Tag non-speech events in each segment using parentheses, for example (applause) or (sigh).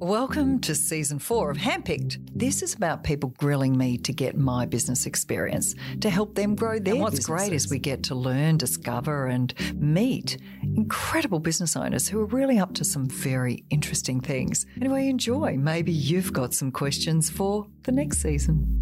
Welcome to season four of Handpicked. This is about people grilling me to get my business experience to help them grow their. And what's businesses. great is we get to learn, discover, and meet incredible business owners who are really up to some very interesting things. And we enjoy. Maybe you've got some questions for the next season.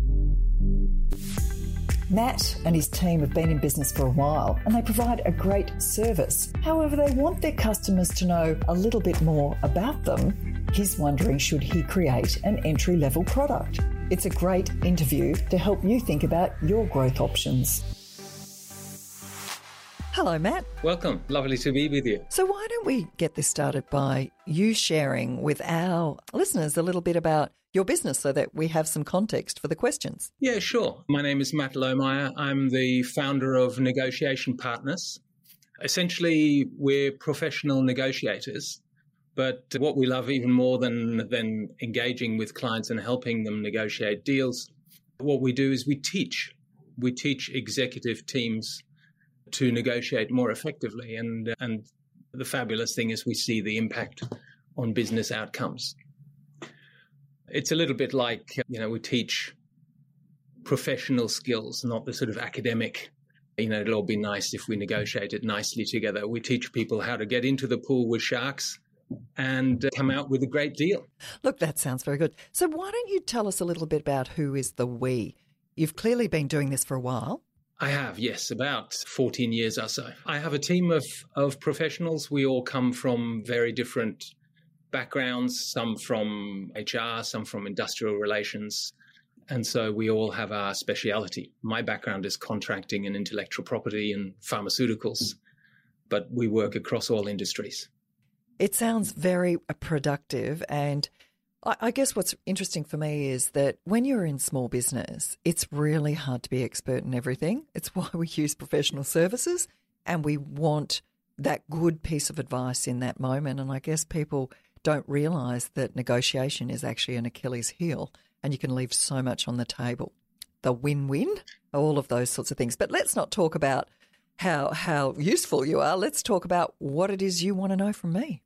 Matt and his team have been in business for a while and they provide a great service. However, they want their customers to know a little bit more about them. He's wondering should he create an entry level product? It's a great interview to help you think about your growth options. Hello, Matt. Welcome. Lovely to be with you. So, why don't we get this started by you sharing with our listeners a little bit about your business so that we have some context for the questions. Yeah, sure. My name is Matt Lohmeyer. I'm the founder of Negotiation Partners. Essentially, we're professional negotiators, but what we love even more than, than engaging with clients and helping them negotiate deals, what we do is we teach. We teach executive teams to negotiate more effectively. And, and the fabulous thing is we see the impact on business outcomes. It's a little bit like, you know, we teach professional skills, not the sort of academic, you know, it'll all be nice if we negotiate it nicely together. We teach people how to get into the pool with sharks and uh, come out with a great deal. Look, that sounds very good. So, why don't you tell us a little bit about who is the we? You've clearly been doing this for a while. I have, yes, about 14 years or so. I have a team of, of professionals. We all come from very different backgrounds, some from HR, some from industrial relations. And so we all have our speciality. My background is contracting and intellectual property and pharmaceuticals, but we work across all industries. It sounds very uh, productive. And I guess what's interesting for me is that when you're in small business, it's really hard to be expert in everything. It's (laughs) why we use professional services and we want that good piece of advice in that moment. And I guess people don't realize that negotiation is actually an Achilles heel and you can leave so much on the table. The win win, all of those sorts of things. But let's not talk about how, how useful you are. Let's talk about what it is you want to know from me.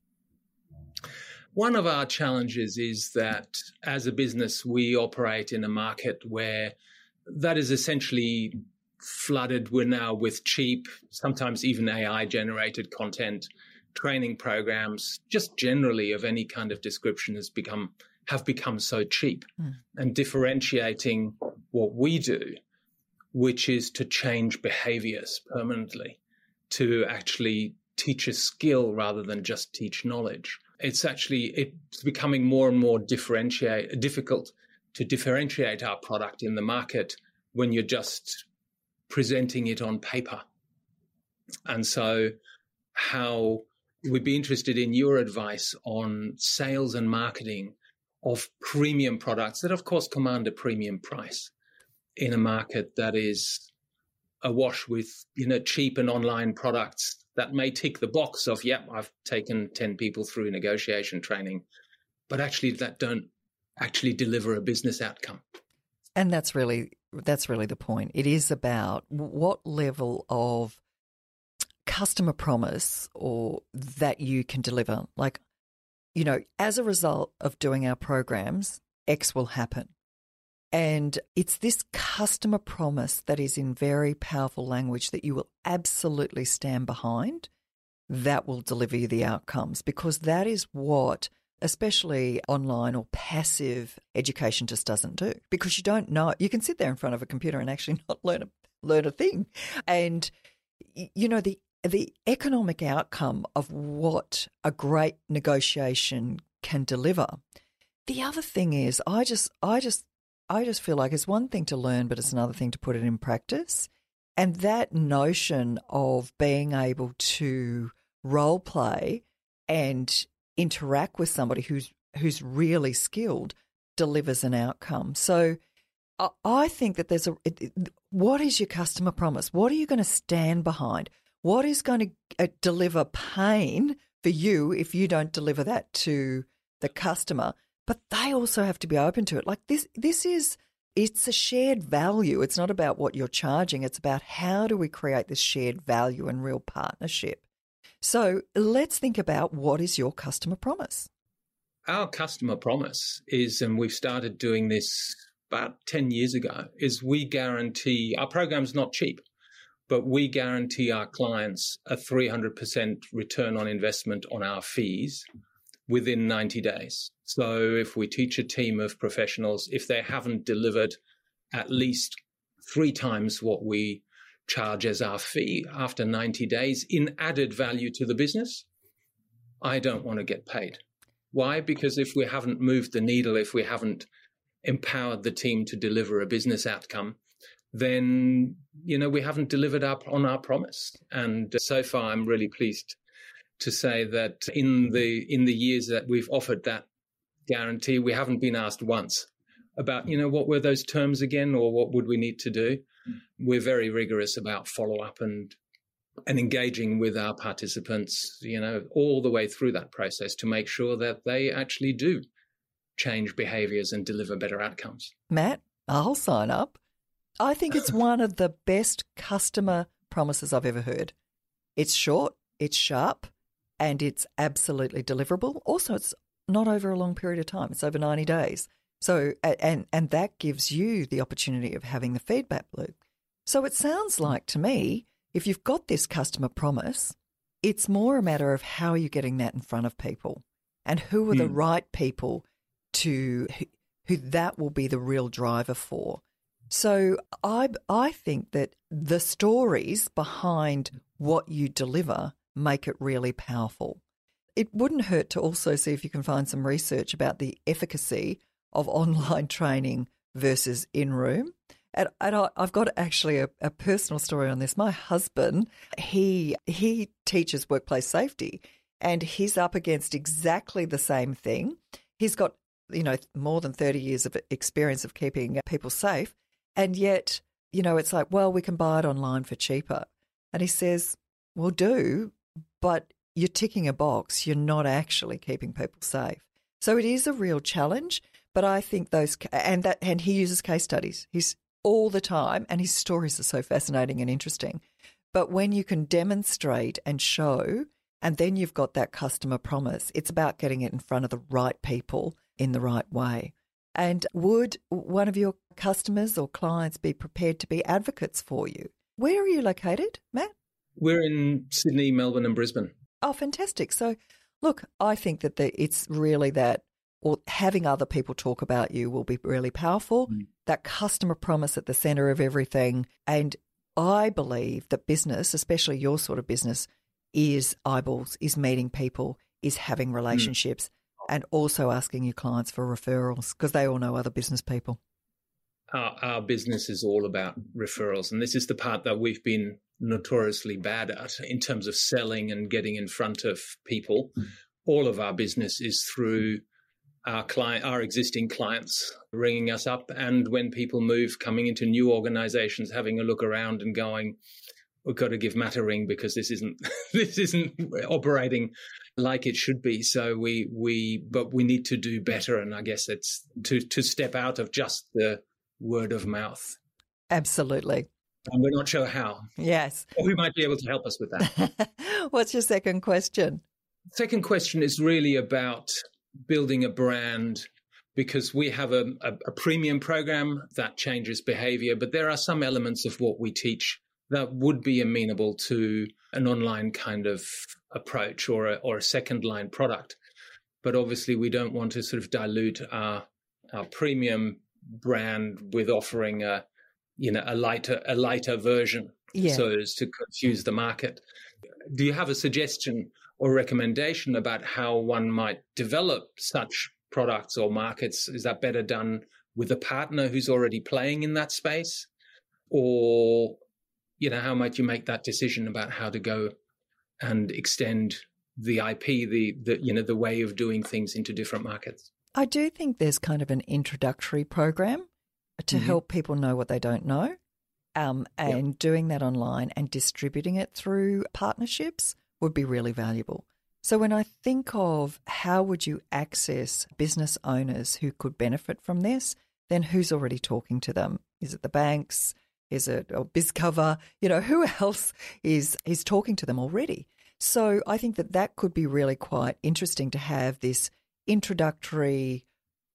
One of our challenges is that as a business, we operate in a market where that is essentially flooded we're now with cheap, sometimes even AI generated content training programs, just generally of any kind of description, has become have become so cheap. Mm. And differentiating what we do, which is to change behaviors permanently, to actually teach a skill rather than just teach knowledge. It's actually it's becoming more and more differentiate difficult to differentiate our product in the market when you're just presenting it on paper. And so how we'd be interested in your advice on sales and marketing of premium products that, of course, command a premium price in a market that is awash with you know cheap and online products that may tick the box of yep i've taken 10 people through negotiation training but actually that don't actually deliver a business outcome and that's really that's really the point it is about what level of customer promise or that you can deliver. Like, you know, as a result of doing our programs, X will happen. And it's this customer promise that is in very powerful language that you will absolutely stand behind that will deliver you the outcomes because that is what especially online or passive education just doesn't do because you don't know you can sit there in front of a computer and actually (laughs) not learn a learn a thing and you know the the economic outcome of what a great negotiation can deliver. The other thing is, I just, I just, I just feel like it's one thing to learn, but it's another thing to put it in practice. And that notion of being able to role play and interact with somebody who's who's really skilled delivers an outcome. So I think that there's a what is your customer promise? What are you going to stand behind? What is going to uh, deliver pain for you if you don't deliver that to the customer? But they also have to be open to it. Like this, this is it's a shared value. It's not about what you're charging. It's about how do we create this shared value and real partnership. So let's think about what is your customer promise. our customer promise is, and we've started doing this about 10 years ago, is we guarantee our program's not cheap, but we guarantee our clients a 300% return on investment on our fees within 90 days. So if we teach a team of professionals, if they haven't delivered at least three times what we charge as our fee after 90 days in added value to the business, I don't want to get paid. Why? Because if we haven't moved the needle, if we haven't empowered the team to deliver a business outcome, then you know we haven't delivered up on our promise. And so far, I'm really pleased to say that in the in the years that we've offered that guarantee, we haven't been asked once about you know what were those terms again, or what would we need to do. Hmm. We're very rigorous about follow up and and engaging with our participants, you know, all the way through that process to make sure that they actually do change behaviors and deliver better outcomes. Matt, I'll sign up. I think it's one of the best customer promises I've ever heard. It's short, it's sharp, and it's absolutely deliverable. Also, it's not over a long period of time. It's over 90 days. So and and that gives you the opportunity of having the feedback loop. So it sounds like to me if you've got this customer promise, it's more a matter of how you're you getting that in front of people and who are mm. the hmm. right people to who, who that will be the real driver for. So I I think that the stories behind what you deliver make it really powerful. It wouldn't hurt to also see if you can find some research about the efficacy of online (laughs) training versus in room. And, and I, have got actually a, a, personal story on this. My husband, he he teaches workplace safety, and he's up against exactly the same thing. He's got you know more than thirty years of experience of keeping people safe, and yet you know it's like, well, we can buy it online for cheaper. And he says, "Well, do, but you're ticking a box. You're not actually keeping people safe." So it is a real challenge. But I think those and that and he uses case studies. He's all the time, and his stories are so fascinating and interesting. But when you can demonstrate and show, and then you've got that customer promise, it's about getting it in front of the right people in the right way. And would one of your customers or clients be prepared to be advocates for you? Where are you located, Matt? We're in Sydney, Melbourne, and Brisbane. Oh, fantastic. So, look, I think that the, it's really that or having other people talk about you will be really powerful. Mm. That customer promise at the center of everything. And I believe that business, especially your sort of business, is eyeballs, is meeting people, is having mm. relationships, mm. and also asking your clients for referrals because they all know other business people. Our, our business is all about referrals. And this is the part that we've been notoriously bad at in terms of selling and getting in front of people. Mm. All of our business is through our client, our existing clients ringing us up, and when people move, coming into new organizations, having a look around and going, "We've got to give Matt a ring because this isn't (laughs) this isn't operating like it should be." So we we but we need to do better, and I guess it's to to step out of just the word of mouth. Absolutely. And we're not sure how. Yes. Or who might be able to help us with that. (laughs) What's your second question? Second question is really about building a brand because we have a, a, a, premium program that changes behavior, but there are some elements of what we teach that would be amenable to an online kind of approach or a, or a second line product. But obviously, we don't want to sort of dilute our our premium brand with offering a you know a lighter a lighter version, yeah. so as to confuse the market. Do you have a suggestion or recommendation about how one might develop such products or markets? Is that better done with a partner who's already playing in that space? Or, you know, how might you make that decision about how to go and extend the IP, the, the you know, the way of doing things into different markets? I do think there's kind of an introductory program to mm-hmm. help people know what they don't know. Um, and yep. doing that online and distributing it through partnerships would be really valuable. So when I think of how would you access business owners who could benefit from this, then who's already talking to them? Is it the banks? Is it or BizCover? You know, who else is is talking to them already? So I think that that could be really quite interesting to have this introductory,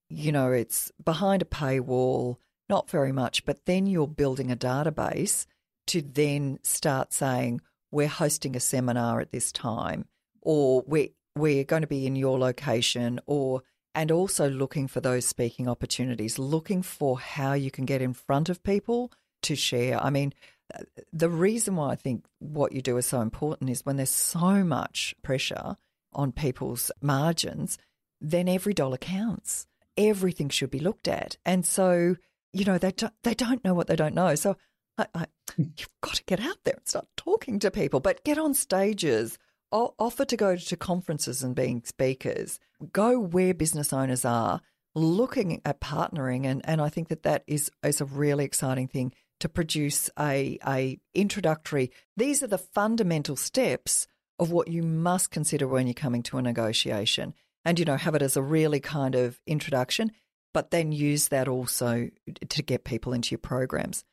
you know, it's behind a paywall, not very much, but then you're building a database to then start saying, we're hosting a seminar at this time, or we're, we're going to be in your location, or and also looking for those speaking opportunities, looking for how you can get in front of people to share. I mean, uh, the reason why I think what you do is so important is when there's so much pressure on people's margins, then every dollar counts. Everything should be looked at. And so, you know, they don't, they don't know what they don't know. So I, I, hmm. you've got to get out there and start talking to people, but get on stages, offer to go to conferences and being speakers, go where business owners are, looking at partnering. And, and I think that that is, is a really exciting thing to produce a, a introductory. These are the fundamental steps of what you must consider when you're coming to a negotiation. And, you know, have it as a really kind of introduction, but then use that also to get people into your programs.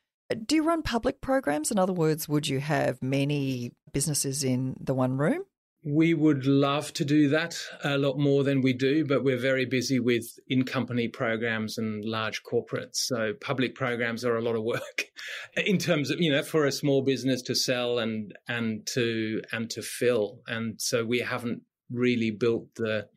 Do you run public programs? In other words, would you have many businesses in the one room? We would love to do that a lot more than we do, but we're very busy with in company programs and large corporates. So public programs are a lot of work (laughs) in terms of, you know, for a small business to sell and and to and to fill. And so we haven't really built the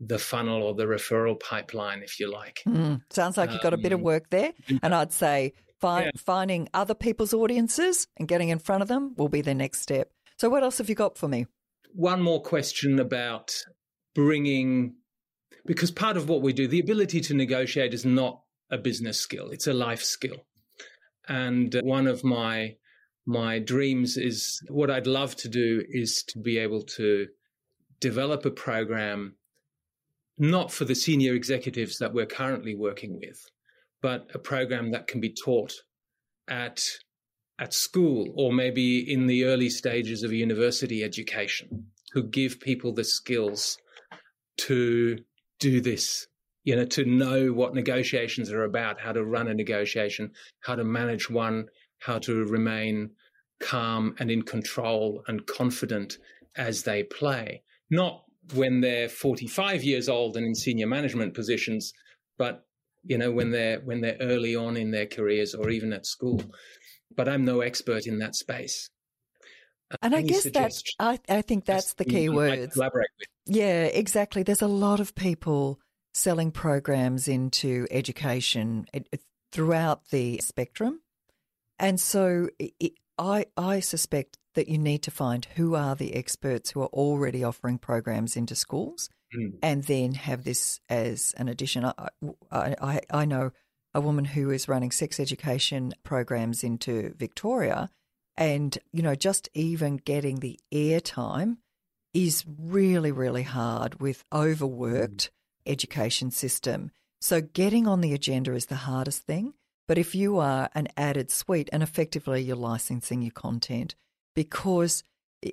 the funnel or the referral pipeline, if you like. Mm, sounds like you've got a bit of um, work there. And I'd say find, yeah. finding other people's audiences and getting in front of them will be the next step. So, what else have you got for me? One more question about bringing, because part of what we do, the ability to negotiate is not a business skill, it's a life skill. And one of my my dreams is what I'd love to do is to be able to develop a program not for the senior executives that we're currently working with, but a program that can be taught at at school or maybe in the early stages of university education who give people the skills to do this you know to know what negotiations are about how to run a negotiation how to manage one how to remain calm and in control and confident as they play. Not when they're 45 years old and in senior management positions but you know when they're when they're early on in their careers or even at school. But i'm no expert in that space. Uh, and Any i guess that I, I think that's the key word yeah exactly. There's a lot of people selling programs into education eh, eh, throughout the spectrum. And so it, I, I suspect that you need to find who are the experts who are already offering programs into schools mm. and then have this as an addition. I, I, I know a woman who is running sex education programs into Victoria, and you know, just even getting the airtime is really, really hard with overworked mm. education system. So getting on the agenda is the hardest thing. But if you are an added suite and effectively you're licensing your content because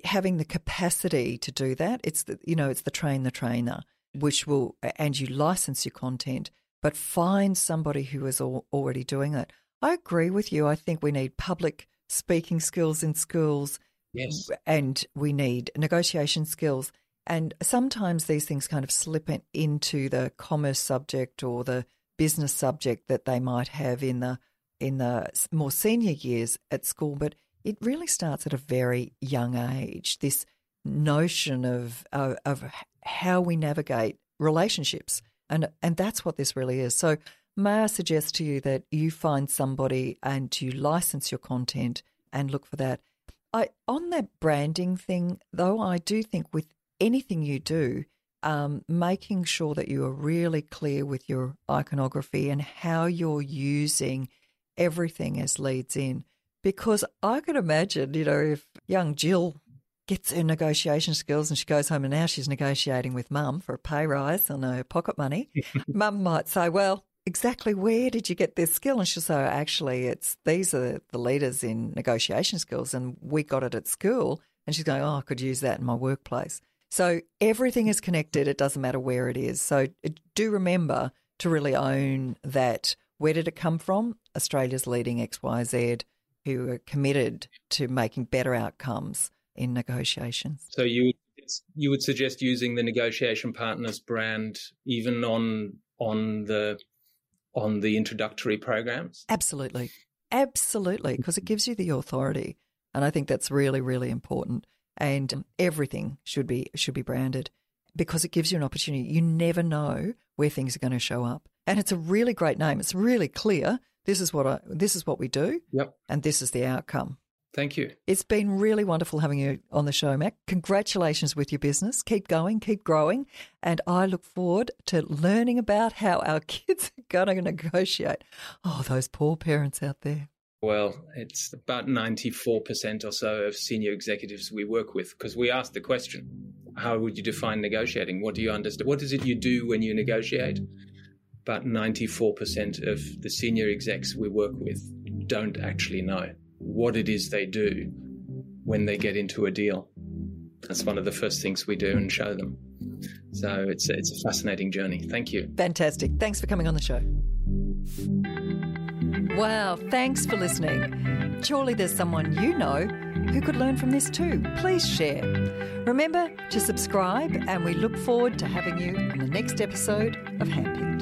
having the capacity to do that. It's the, you know, it's the train the trainer, which will, and you license your content, but find somebody who is al- already doing it. I agree with you. I think we need public speaking skills in schools. Yes. And we need negotiation skills. And sometimes these things kind of slip in, into the commerce subject or the business subject that they might have in the in the more senior years at school. But it really starts at a very young age. This notion of of, of how we navigate relationships, and and that's what this really is. So, may I suggest to you that you find somebody and you license your content and look for that. I on that branding thing though, I do think with anything you do, um, making sure that you are really clear with your iconography and how you're using everything as leads in. Because I could imagine, you know, if young Jill gets her negotiation skills and she goes home and now she's negotiating with mum for a pay rise on her pocket money, (laughs) mum might say, Well, exactly where did you get this skill? And she'll say, oh, Actually, it's these are the leaders in negotiation skills and we got it at school. And she's going, Oh, I could use that in my workplace. So everything is connected. It doesn't matter where it is. So uh, do remember to really own that. Where did it come from? Australia's leading XYZ who are committed to making better outcomes in negotiations. So you you would suggest using the negotiation partners brand even on on the on the introductory programs? Absolutely. Absolutely, because it gives you the authority. And I think that's really, really important. And everything should be should be branded because it gives you an opportunity. You never know where things are going to show up. And it's a really great name. It's really clear. This is what I this is what we do. Yep. And this is the outcome. Thank you. It's been really wonderful having you on the show, Matt. Congratulations with your business. Keep going, keep growing. And I look forward to learning about how our (laughs) kids are going to negotiate. Oh, those poor parents out there. Well, it's about 94% or so of senior executives we work with because we ask the question how would you define negotiating? What do you understand? What is it you do when you negotiate? About 94% of the senior execs we work with don't actually know what it is they do when they get into a deal. That's one of the first things we do and show them. So it's it's a fascinating journey. Thank you. Fantastic. Thanks for coming on the show. Wow, thanks for listening. Surely there's someone you know who could learn from this too. Please share. Remember to subscribe, and we look forward to having you on the next episode of Handpicked.